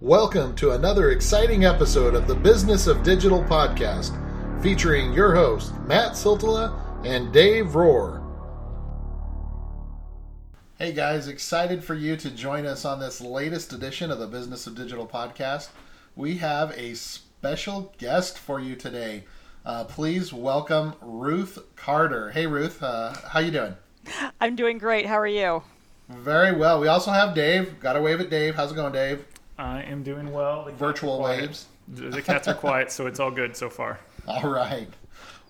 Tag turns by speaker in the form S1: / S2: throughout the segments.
S1: Welcome to another exciting episode of the Business of Digital podcast, featuring your host, Matt Siltala and Dave Rohr. Hey guys, excited for you to join us on this latest edition of the Business of Digital podcast. We have a special guest for you today. Uh, please welcome Ruth Carter. Hey Ruth, uh, how you doing?
S2: I'm doing great. How are you?
S1: Very well. We also have Dave. Got to wave at Dave. How's it going, Dave?
S3: I am doing well.
S1: The Virtual waves.
S3: The cats are quiet, so it's all good so far.
S1: All right.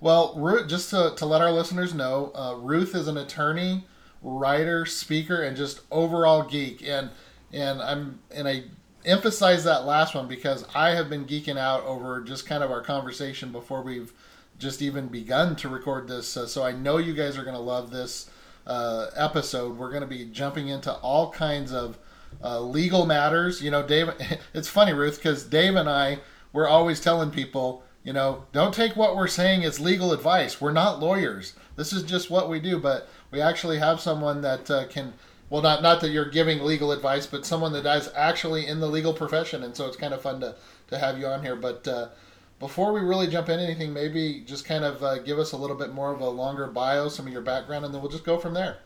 S1: Well, Ruth, just to, to let our listeners know, uh, Ruth is an attorney, writer, speaker, and just overall geek. And and I'm and I emphasize that last one because I have been geeking out over just kind of our conversation before we've just even begun to record this. Uh, so I know you guys are going to love this uh, episode. We're going to be jumping into all kinds of uh, legal matters. You know, Dave, it's funny, Ruth, because Dave and I, we're always telling people, you know, don't take what we're saying as legal advice. We're not lawyers. This is just what we do. But we actually have someone that uh, can, well, not not that you're giving legal advice, but someone that is actually in the legal profession, and so it's kind of fun to to have you on here. But uh, before we really jump into anything, maybe just kind of uh, give us a little bit more of a longer bio, some of your background, and then we'll just go from there.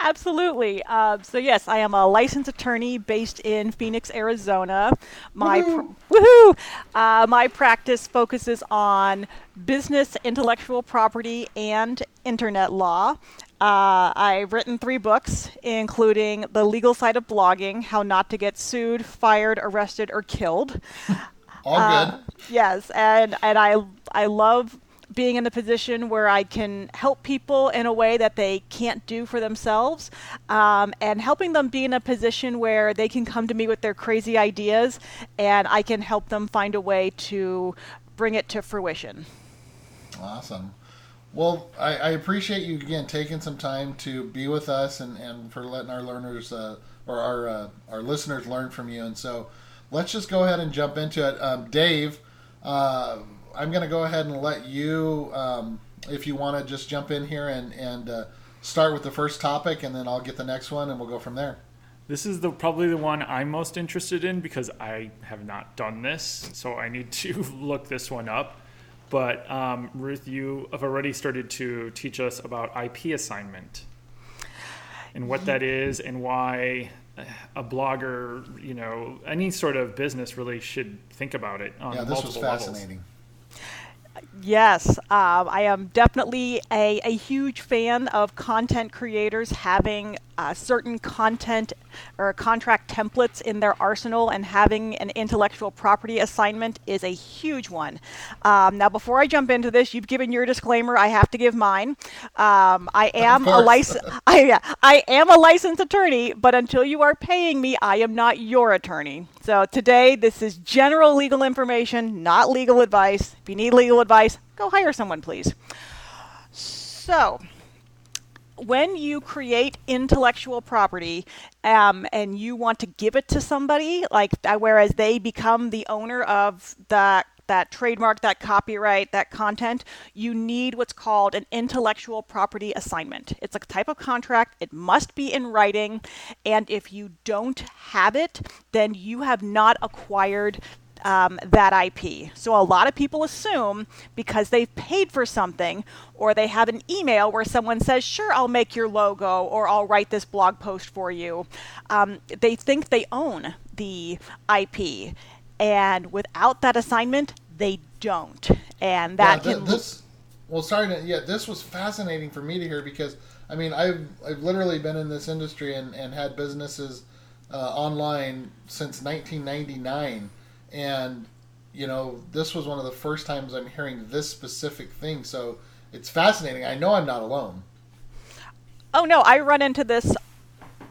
S2: Absolutely. Uh, so yes, I am a licensed attorney based in Phoenix, Arizona. My woohoo! Pr- woohoo uh, my practice focuses on business, intellectual property, and internet law. Uh, I've written three books, including The Legal Side of Blogging How Not to Get Sued, Fired, Arrested, or Killed.
S1: All good. Uh,
S2: yes, and, and I, I love being in the position where I can help people in a way that they can't do for themselves, um, and helping them be in a position where they can come to me with their crazy ideas, and I can help them find a way to bring it to fruition.
S1: Awesome. Well, I, I appreciate you again taking some time to be with us and, and for letting our learners uh, or our uh, our listeners learn from you. And so, let's just go ahead and jump into it. Um, Dave, uh, I'm going to go ahead and let you, um, if you want to just jump in here and, and uh, start with the first topic, and then I'll get the next one, and we'll go from there.
S3: This is the probably the one I'm most interested in because I have not done this, so I need to look this one up. But um, Ruth, you have already started to teach us about IP assignment and what that is and why a blogger, you know, any sort of business really should think about it on
S1: yeah, this
S3: multiple
S1: was fascinating.
S3: levels.
S2: Yes, um, I am definitely a, a huge fan of content creators having uh, certain content or contract templates in their arsenal, and having an intellectual property assignment is a huge one. Um, now, before I jump into this, you've given your disclaimer. I have to give mine. Um, I am a license. I, yeah, I am a licensed attorney, but until you are paying me, I am not your attorney. So today, this is general legal information, not legal advice. If you need legal advice, go hire someone, please. So when you create intellectual property um, and you want to give it to somebody, like uh, whereas they become the owner of that that trademark, that copyright, that content, you need what's called an intellectual property assignment. It's a type of contract, it must be in writing, and if you don't have it, then you have not acquired um, that IP. So a lot of people assume because they've paid for something or they have an email where someone says, sure, I'll make your logo or I'll write this blog post for you, um, they think they own the IP. And without that assignment, they don't. And that
S1: yeah,
S2: can.
S1: This, well, sorry, to, yeah, this was fascinating for me to hear because, I mean, I've, I've literally been in this industry and, and had businesses uh, online since 1999 and you know this was one of the first times i'm hearing this specific thing so it's fascinating i know i'm not alone
S2: oh no i run into this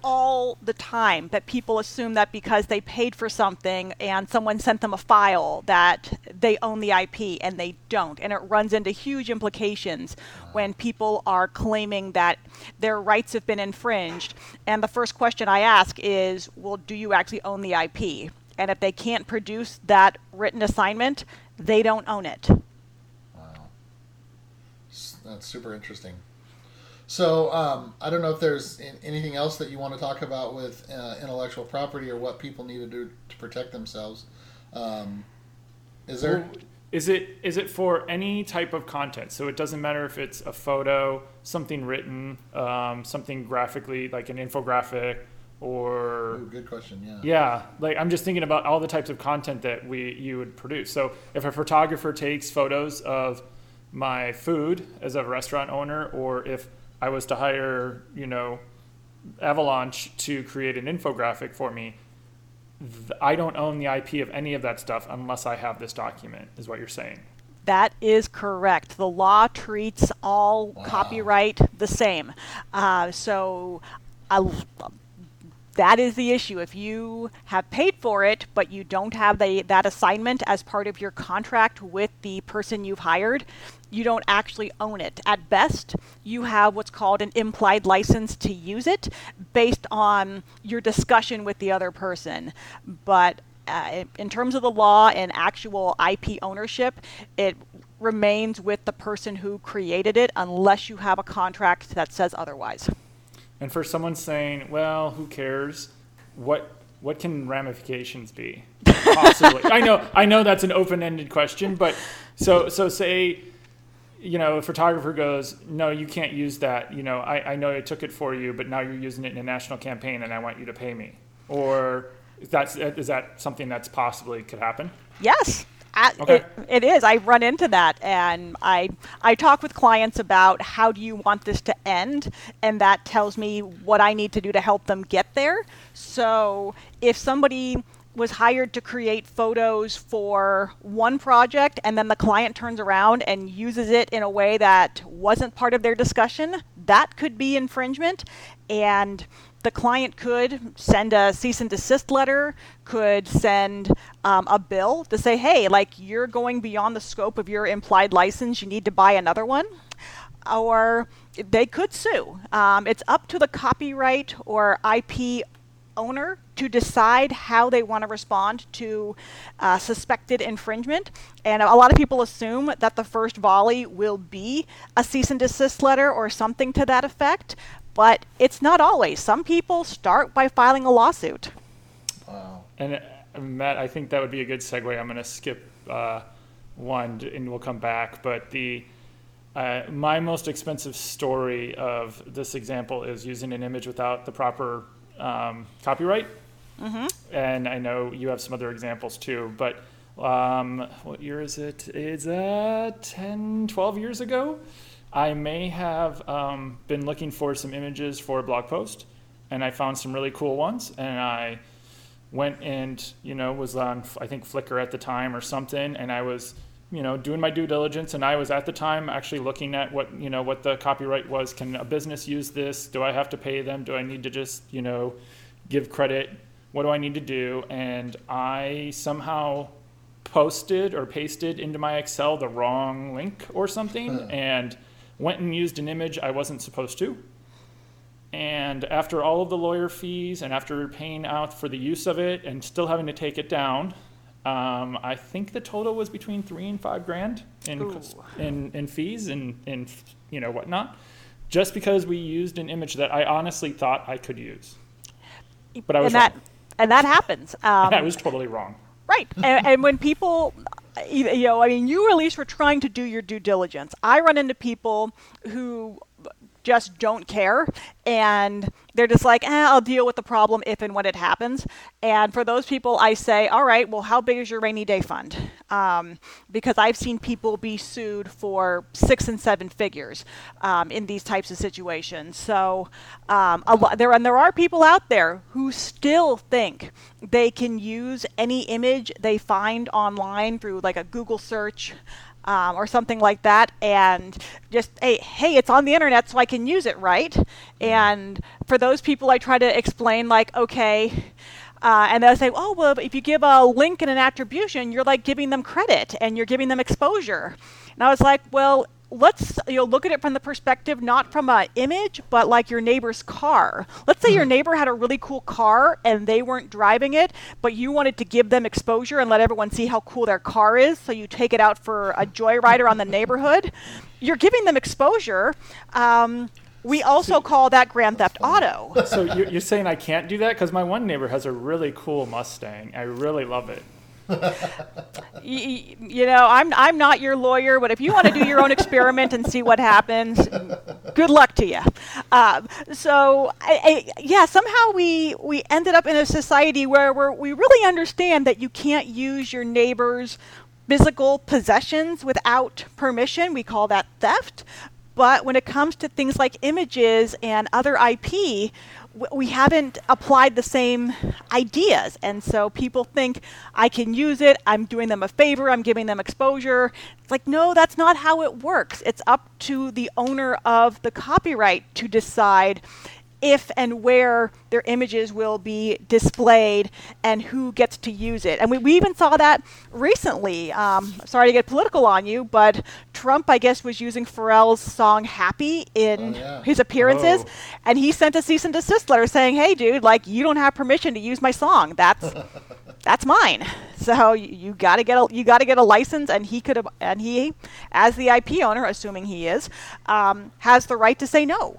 S2: all the time that people assume that because they paid for something and someone sent them a file that they own the IP and they don't. And it runs into huge implications when people are claiming that their rights have been infringed. And the first question I ask is, well, do you actually own the IP? And if they can't produce that written assignment, they don't own it.
S1: Wow. That's super interesting. So um, I don't know if there's anything else that you want to talk about with uh, intellectual property or what people need to do to protect themselves. Um, is there?
S3: Is it is it for any type of content? So it doesn't matter if it's a photo, something written, um, something graphically like an infographic, or
S1: Ooh, good question. Yeah.
S3: yeah, like I'm just thinking about all the types of content that we you would produce. So if a photographer takes photos of my food as a restaurant owner, or if I was to hire, you know, Avalanche to create an infographic for me, I don't own the IP of any of that stuff unless I have this document, is what you're saying.
S2: That is correct. The law treats all copyright the same. Uh, so, I, that is the issue. If you have paid for it, but you don't have the, that assignment as part of your contract with the person you've hired, you don't actually own it. At best, you have what's called an implied license to use it based on your discussion with the other person. But uh, in terms of the law and actual IP ownership, it remains with the person who created it unless you have a contract that says otherwise.
S3: And for someone saying, "Well, who cares?" What what can ramifications be? Possibly. I know I know that's an open-ended question, but so so say you know, a photographer goes, "No, you can't use that. You know, I, I know I took it for you, but now you're using it in a national campaign, and I want you to pay me." Or is that is that something that's possibly could happen?
S2: Yes. I,
S3: Okay.
S2: it, it is. I run into that, and I I talk with clients about how do you want this to end, and that tells me what I need to do to help them get there. So if somebody was hired to create photos for one project, and then the client turns around and uses it in a way that wasn't part of their discussion, that could be infringement, and the client could send a cease and desist letter, could send um, a bill to say, hey, like you're going beyond the scope of your implied license, you need to buy another one. Or they could sue. Um, it's up to the copyright or IP owner to decide how they want to respond to uh, suspected infringement. And a lot of people assume that the first volley will be a cease and desist letter or something to that effect, but it's not always. Some people start by filing a lawsuit.
S1: Wow.
S3: And uh, Matt, I think that would be a good segue. I'm going to skip uh, one, and we'll come back. But the uh, my most expensive story of this example is using an image without the proper um, copyright. And I know you have some other examples too. But um, what year is it? It's uh, 10, 12 years ago. I may have um, been looking for some images for a blog post, and I found some really cool ones, and I went and you know was on I think Flickr at the time or something, and I was you know doing my due diligence, and I was at the time actually looking at what you know what the copyright was. Can a business use this? Do I have to pay them? Do I need to just you know give credit? What do I need to do? And I somehow posted or pasted into my Excel the wrong link or something, and went and used an image I wasn't supposed to. And after all of the lawyer fees and after paying out for the use of it and still having to take it down, um, I think the total was between three and five grand in in, in fees and, and you know whatnot, just because we used an image that I honestly thought I could use, but I was
S2: and that
S3: wrong.
S2: and that happens. Um,
S3: I was totally wrong.
S2: Right. and, and when people, you know, I mean, you at least were trying to do your due diligence. I run into people who just don't care and they're just like, eh, I'll deal with the problem if and when it happens. And for those people, I say, all right, well, how big is your rainy day fund? Um, because I've seen people be sued for six and seven figures um, in these types of situations. So um, there and there are people out there who still think they can use any image they find online through like a Google search um, or something like that, and just hey, hey, it's on the internet, so I can use it, right? And for those people, I try to explain like, okay. Uh, and they'll say, oh, well, if you give a link and an attribution, you're like giving them credit and you're giving them exposure. And I was like, well, let's you know look at it from the perspective not from an image but like your neighbor's car let's say your neighbor had a really cool car and they weren't driving it but you wanted to give them exposure and let everyone see how cool their car is so you take it out for a joyride around the neighborhood you're giving them exposure um, We also call that Grand Theft Auto.
S3: So you're, you're saying I can't do that because my one neighbor has a really cool Mustang. I really love it.
S2: Y- y- you know, I'm I'm not your lawyer, but if you want to do your own experiment and see what happens, good luck to you. Um, so, I, I, yeah, somehow we we ended up in a society where we're, we really understand that you can't use your neighbor's physical possessions without permission. We call that theft. But when it comes to things like images and other IP, we haven't applied the same ideas. And so people think, I can use it, I'm doing them a favor, I'm giving them exposure. It's like, no, that's not how it works. It's up to the owner of the copyright to decide if and where their images will be displayed and who gets to use it. And we, we even saw that recently. Um, sorry to get political on you, but Trump, I guess, was using Pharrell's song Happy in
S1: Oh, yeah.
S2: his appearances.
S3: Oh.
S2: And he sent a cease and desist letter saying, hey, dude, like, you don't have permission to use my song. That's. That's mine. So you, you got to get a you got to get a license, and he could have, and he, as the IP owner, assuming he is, um, has the right to say no.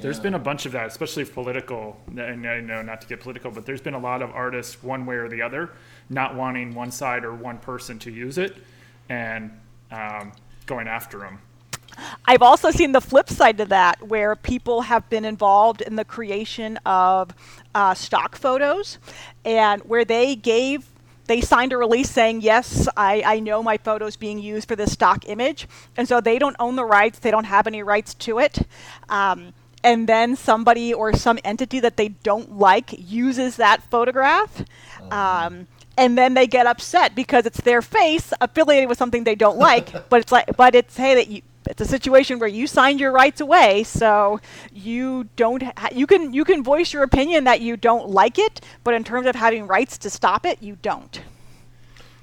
S3: There's been a bunch of that, especially political. And I know not to get political, but there's been a lot of artists, one way or the other, not wanting one side or one person to use it, and um, going after them.
S2: I've also seen the flip side to that, where people have been involved in the creation of uh, stock photos, and where they gave, they signed a release saying, "Yes, I, I know my photo's being used for this stock image," and so they don't own the rights; they don't have any rights to it. Um, and then somebody or some entity that they don't like uses that photograph. Um, and then they get upset because it's their face affiliated with something they don't like. but it's like, but it's hey that you. It's a situation where you signed your rights away, so you don't. Ha- you can you can voice your opinion that you don't like it, but in terms of having rights to stop it, you don't.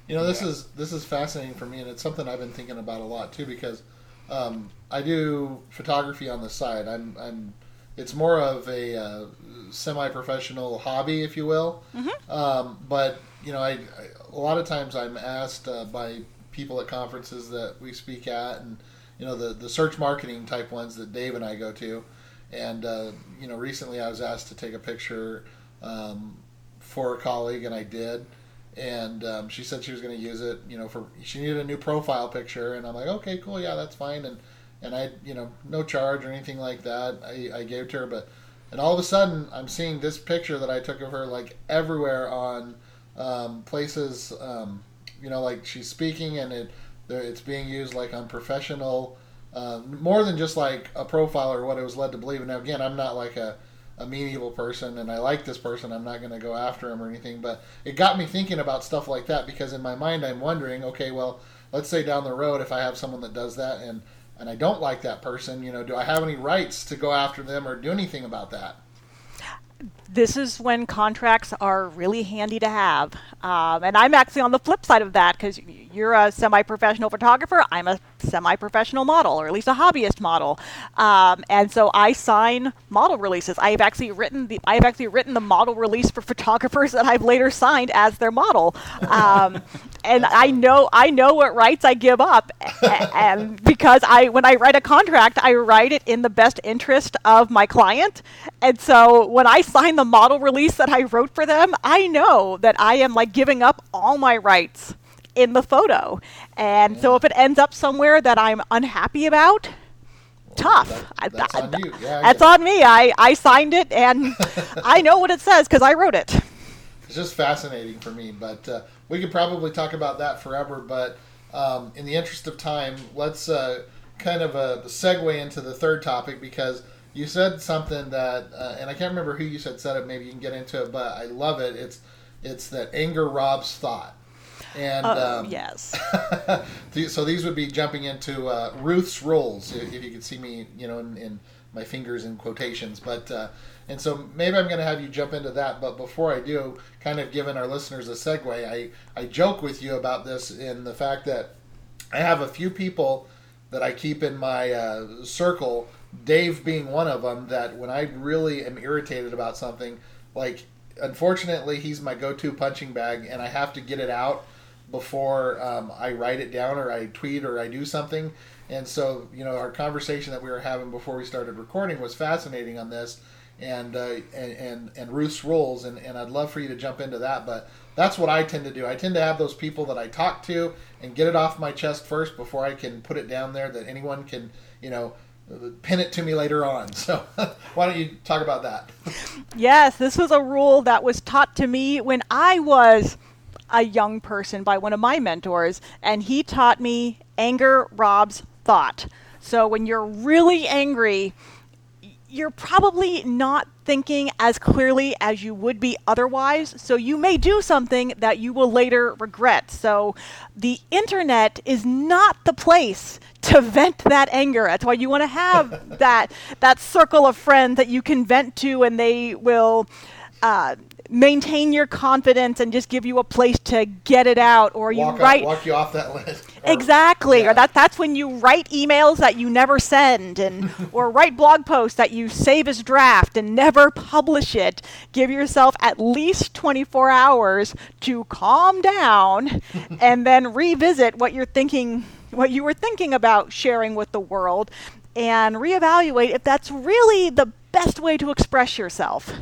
S1: You know, this is this is fascinating for me, and it's something I've been thinking about a lot too because um, I do photography on the side. I'm, I'm it's more of a uh, semi-professional hobby, if you will. Um, but you know, I, I a lot of times I'm asked uh, by people at conferences that we speak at, and you know the the search marketing type ones that Dave and I go to, and uh, you know recently I was asked to take a picture um, for a colleague, and I did and um, she said she was going to use it you know for she needed a new profile picture and i'm like okay cool yeah that's fine. And and i you know no charge or anything like that i, I gave to her but and all of a sudden i'm seeing this picture that i took of her like everywhere on um, places um, you know like she's speaking and it it's being used like on professional um, more than just like a profile or what it was led to believe. And now again i'm not like a a meaningful person and I like this person, I'm not going to go after him or anything. But it got me thinking about stuff like that because in my mind, I'm wondering, okay, well, let's say down the road, if I have someone that does that and and I don't like that person, you know, do I have any rights to go after them or do anything about that?
S2: This is when contracts are really handy to have. Um, and I'm actually on the flip side of that because you're a semi professional photographer. I'm a semi professional model, or at least a hobbyist model. Um, and so I sign model releases. I've actually written the I've actually written the model release for photographers that I've later signed as their model. Um, and I know I know what rights I give up, and because I when I write a contract, I write it in the best interest of my client. And so when I sign the model release that I wrote for them, I know that I am like giving up all my rights in the photo. And so if it ends up somewhere that I'm unhappy about, tough.
S1: that- that's
S2: I-
S1: on. Yeah,
S2: that's on me. I, I signed it and I know what it says because I wrote it.
S1: It's just fascinating for me. But uh, we could probably talk about that forever. But um, in the interest of time, let's uh, kind of uh, segue into the third topic because you said something that, uh, and I can't remember who you said said it. Maybe you can get into it, but I love it. It's it's that anger robs thought. And
S2: Oh,
S1: um,
S2: yes.
S1: So these would be jumping into uh, Ruth's rules, if if you could see me, you know, in, in my fingers in quotations. But uh, and so maybe I'm going to have you jump into that. But before I do, kind of giving our listeners a segue, I I joke with you about this in the fact that I have a few people that I keep in my uh, circle. Dave being one of them. That when I really am irritated about something, like unfortunately he's my go-to punching bag, and I have to get it out before um, I write it down or I tweet or I do something. And so, you know, our conversation that we were having before we started recording was fascinating on this and uh, and, and and Ruth's rules, and, and I'd love for you to jump into that. But that's what I tend to do. I tend to have those people that I talk to and get it off my chest first before I can put it down there that anyone can, you know, pin it to me later on. So why don't you talk about that?
S2: Yes, this was a rule that was taught to me when I was a young person by one of my mentors, and he taught me anger robs thought. So when you're really angry, you're probably not thinking as clearly as you would be otherwise. So you may do something that you will later regret. So the internet is not the place to vent that anger. That's why you want to have that that circle of friends that you can vent to, and they will. Uh, maintain your confidence and just give you a place to get it out or you
S1: walk
S2: write
S1: walk you off that list.
S2: Or, exactly
S1: yeah.
S2: or that that's when you write emails that you never send and or write blog posts that you save as draft and never publish it. Give yourself at least 24 hours to calm down and then revisit what you're thinking what you were thinking about sharing with the world and reevaluate if that's really the best way to express yourself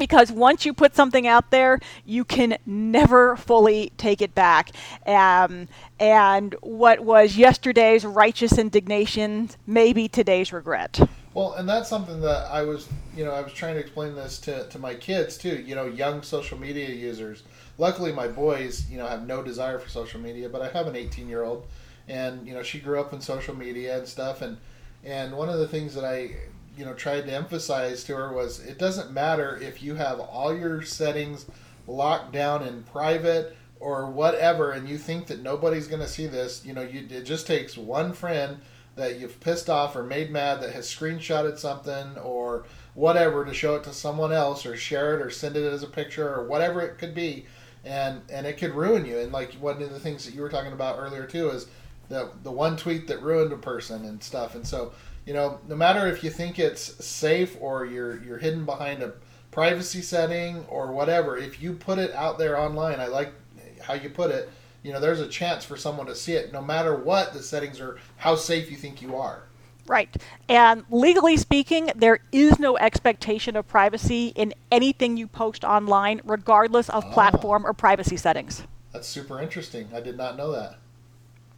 S2: because once you put something out there, you can never fully take it back. Um, and what was yesterday's righteous indignation may be today's regret.
S1: Well, and that's something that I was, you know, I was trying to explain this to, to my kids too, you know, young social media users. Luckily, my boys, you know, have no desire for social media, but I have an 18 year old, and, you know, she grew up in social media and stuff. And, and one of the things that I you know tried to emphasize to her was it doesn't matter if you have all your settings locked down in private or whatever and you think that nobody's going to see this you know you it just takes one friend that you've pissed off or made mad that has screenshotted something or whatever to show it to someone else or share it or send it as a picture or whatever it could be and and it could ruin you. And like one of the things that you were talking about earlier too is the the one tweet that ruined a person and stuff. And so you know, no matter if you think it's safe or you're you're hidden behind a privacy setting or whatever, if you put it out there online, I like how you put it. You know, there's a chance for someone to see it, no matter what the settings are, how safe you think you are.
S2: Right. And legally speaking, there is no expectation of privacy in anything you post online, regardless of oh. platform or privacy settings.
S1: That's super interesting. I did not know that.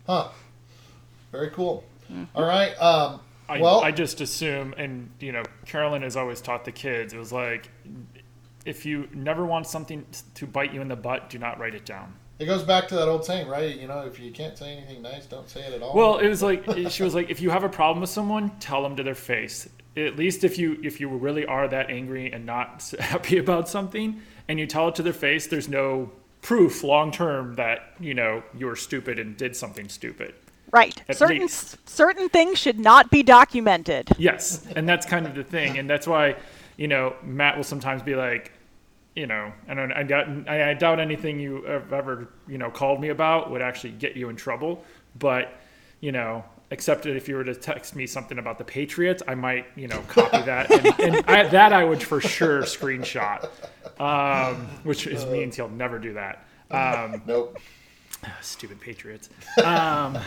S1: Huh. Very cool. Mm-hmm. All right. Um,
S3: I, well, I just assume, and you know, Carolyn has always taught the kids. It was like, if you never want something to bite you in the butt, do not write it down.
S1: It goes back to that old saying, right? You know, if you can't say anything nice, don't say it at all.
S3: Well, it was like she was like, if you have a problem with someone, tell them to their face. At least if you if you really are that angry and not happy about something, and you tell it to their face, there's no proof long term that you know you were stupid and did something stupid.
S2: Right. At certain certain things should not be documented.
S3: Yes, and that's kind of the thing, and that's why, you know, Matt will sometimes be like, you know, and I doubt I doubt anything you have ever you know called me about would actually get you in trouble, but you know, except that if you were to text me something about the Patriots, I might, you know, copy that, and, and I, that I would for sure screenshot, um, which is, means he'll never do that. Um,
S1: nope.
S3: Stupid Patriots. Um,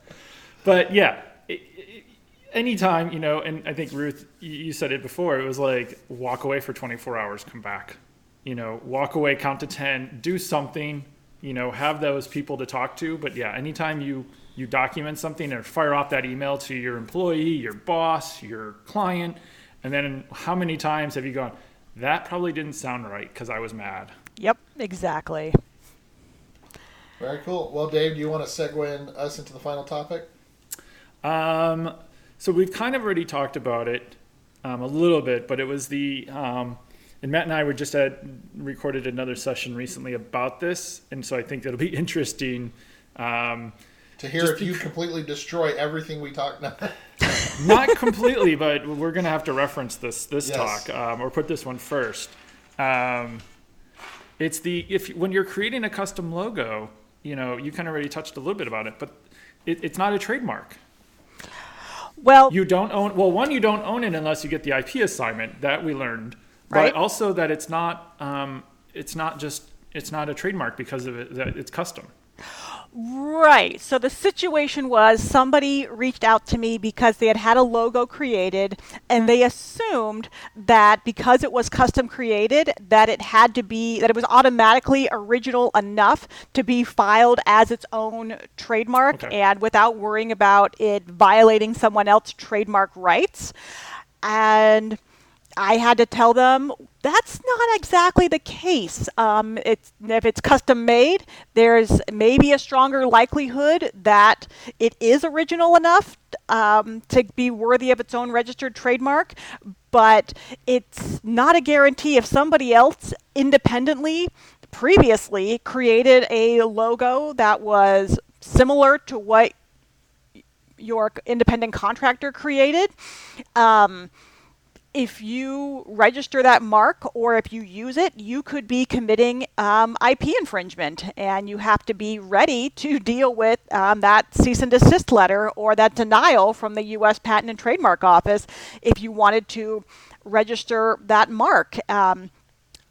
S3: but yeah, it, it, anytime, you know, and I think Ruth, you said it before, it was like walk away for 24 hours, come back. You know, walk away, count to 10, do something, you know, have those people to talk to. But yeah, anytime you, you document something or fire off that email to your employee, your boss, your client, and then how many times have you gone, that probably didn't sound right because I was mad?
S2: Yep, exactly.
S1: Very cool. Well, Dave, do you want to segue in us into the final topic?
S3: Um, so we've kind of already talked about it um, a little bit, but it was the um, and Matt and I were just at recorded another session recently about this, and so I think it'll be interesting um,
S1: to hear if you completely destroy everything we talked about.
S3: Not completely, but we're going to have to reference this this yes. talk um, or put this one first. Um, it's the if when you're creating a custom logo, you know, you kind of already touched a little bit about it, but it, it's not a trademark.
S2: Well,
S3: you don't own. Well, one, you don't own it unless you get the IP assignment that we learned, right? But also that it's not. Um, it's not just it's not a trademark because of it that it's custom.
S2: Right. So the situation was somebody reached out to me because they had had a logo created and they assumed that because it was custom created that it had to be that it was automatically original enough to be filed as its own trademark
S3: Okay.
S2: and without worrying about it violating someone else's trademark rights. And I had to tell them that's not exactly the case. Um, it's if it's custom made, there's maybe a stronger likelihood that it is original enough um, to be worthy of its own registered trademark. But it's not a guarantee if somebody else independently previously created a logo that was similar to what your independent contractor created. Um, if you register that mark or if you use it, you could be committing um, IP infringement, and you have to be ready to deal with um, that cease and desist letter or that denial from the U.S. Patent and Trademark Office if you wanted to register that mark. Um,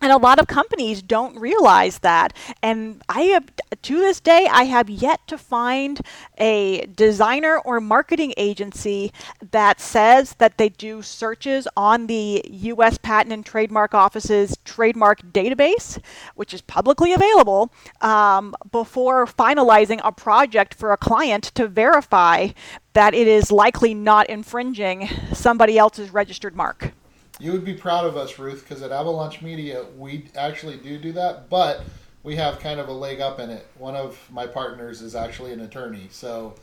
S2: and a lot of companies don't realize that. And I have, to this day, I have yet to find a designer or marketing agency that says that they do searches on the U.S. Patent and Trademark Office's trademark database, which is publicly available, um, before finalizing a project for a client to verify that it is likely not infringing somebody else's registered mark.
S1: You would be proud of us, Ruth, because at Avalanche Media, we actually do do that, but we have kind of a leg up in it. One of my partners is actually an attorney. So,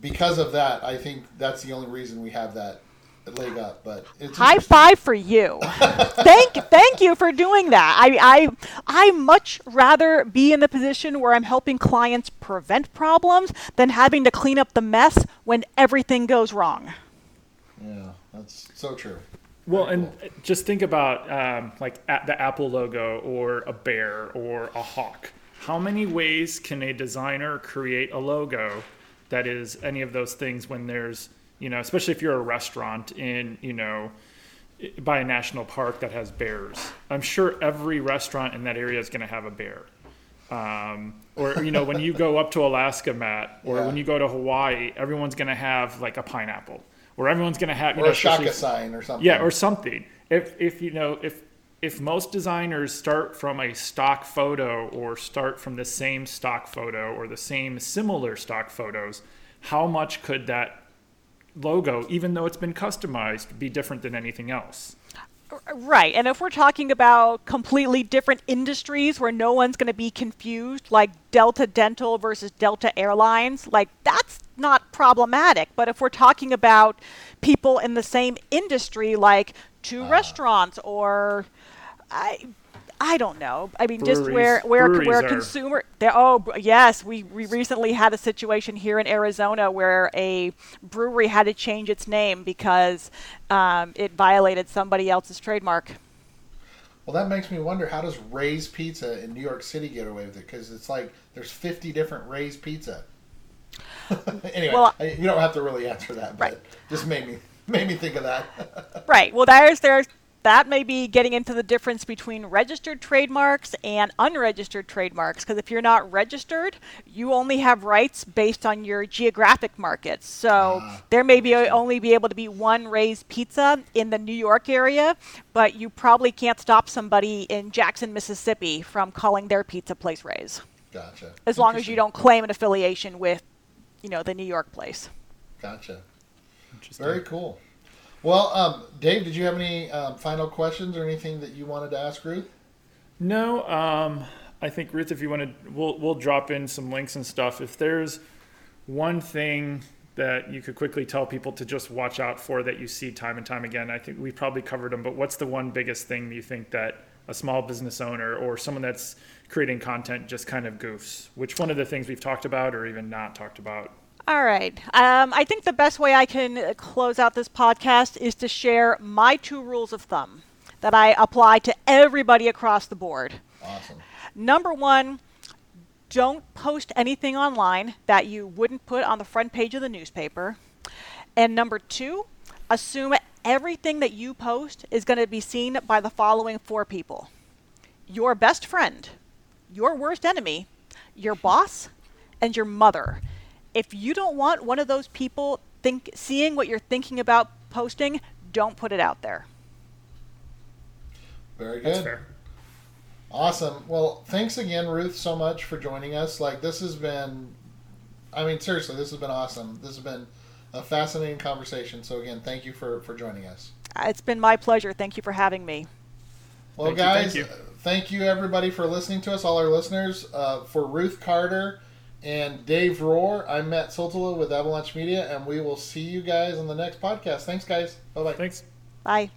S1: because of that, I think that's the only reason we have that leg up. But it's
S2: High five for you. thank thank you for doing that. I I I much rather be in the position where I'm helping clients prevent problems than having to clean up the mess when everything goes wrong.
S1: Yeah, that's so true.
S3: Well,
S1: Very
S3: and just think about um, like the Apple logo or a bear or a hawk. How many ways can a designer create a logo that is any of those things when there's, you know, especially if you're a restaurant in, you know, by a national park that has bears. I'm sure every restaurant in that area is going to have a bear. Um, or you know, when you go up to Alaska, Matt, or
S1: Yeah.
S3: when you go to Hawaii, everyone's going to have like a pineapple, or everyone's going to have you
S1: Or
S3: know,
S1: a shaka sign or something.
S3: yeah, or something. If if you know if if most designers start from a stock photo or start from the same stock photo or the same similar stock photos, how much could that logo, even though it's been customized, be different than anything else?
S2: Right. And if we're talking about completely different industries where no one's going to be confused, like Delta Dental versus Delta Airlines, like that's not problematic. But if we're talking about people in the same industry, like two restaurants or I. I don't know. I mean, just where where where consumer. Oh yes, we, we recently had a situation here in Arizona where a brewery had to change its name because um, it violated somebody else's trademark.
S1: Well, that makes me wonder how does Ray's Pizza in New York City get away with it? Because it's like there's 50 different Ray's Pizza. anyway,
S2: Well-
S1: I, you don't have to really answer that, but
S2: Right.
S1: just made me made me think of that.
S2: Right. Well, there's there's that may be getting into the difference between registered trademarks and unregistered trademarks. Because if you're not registered, you only have rights based on your geographic markets. So
S1: Ah,
S2: there may be only be able to be one Ray's Pizza in the New York area, but you probably can't stop somebody in Jackson, Mississippi, from calling their pizza place Ray's,
S1: gotcha.
S2: as long as you don't claim an affiliation with, you know, the New York place.
S1: Gotcha.
S3: Interesting.
S1: Very cool. Well, um, Dave, did you have any um, final questions or anything that you wanted to ask Ruth?
S3: No, um, I think Ruth, if you want to, we'll we'll drop in some links and stuff. If there's one thing that you could quickly tell people to just watch out for that you see time and time again, I think we probably covered them. But what's the one biggest thing you think that a small business owner or someone that's creating content just kind of goofs? Which one of the things we've talked about or even not talked about?
S2: All right. Um, I think the best way I can uh, close out this podcast is to share my two rules of thumb that I apply to everybody across the board.
S1: Awesome.
S2: Number one, don't post anything online that you wouldn't put on the front page of the newspaper. And number two, assume everything that you post is going to be seen by the following four people your best friend, your worst enemy, your boss, and your mother. If you don't want one of those people think seeing what you're thinking about posting, don't put it out there.
S1: Very
S3: That's
S1: good.
S3: fair.
S1: Awesome. Well, thanks again, Ruth, so much for joining us. Like, this has been, I mean, seriously, this has been awesome. This has been a fascinating conversation. So, again, thank you for, for joining us.
S2: Uh, It's been my pleasure. Thank you for having me.
S1: Well,
S3: Thank you, thank
S1: guys,
S3: you.
S1: thank you everybody for listening to us, all our listeners. Uh, for Ruth Carter and Dave Rohr, I'm Matt Siltala with Avalanche Media, and we will see you guys on the next podcast. Thanks, guys. Bye bye.
S3: Thanks.
S2: Bye.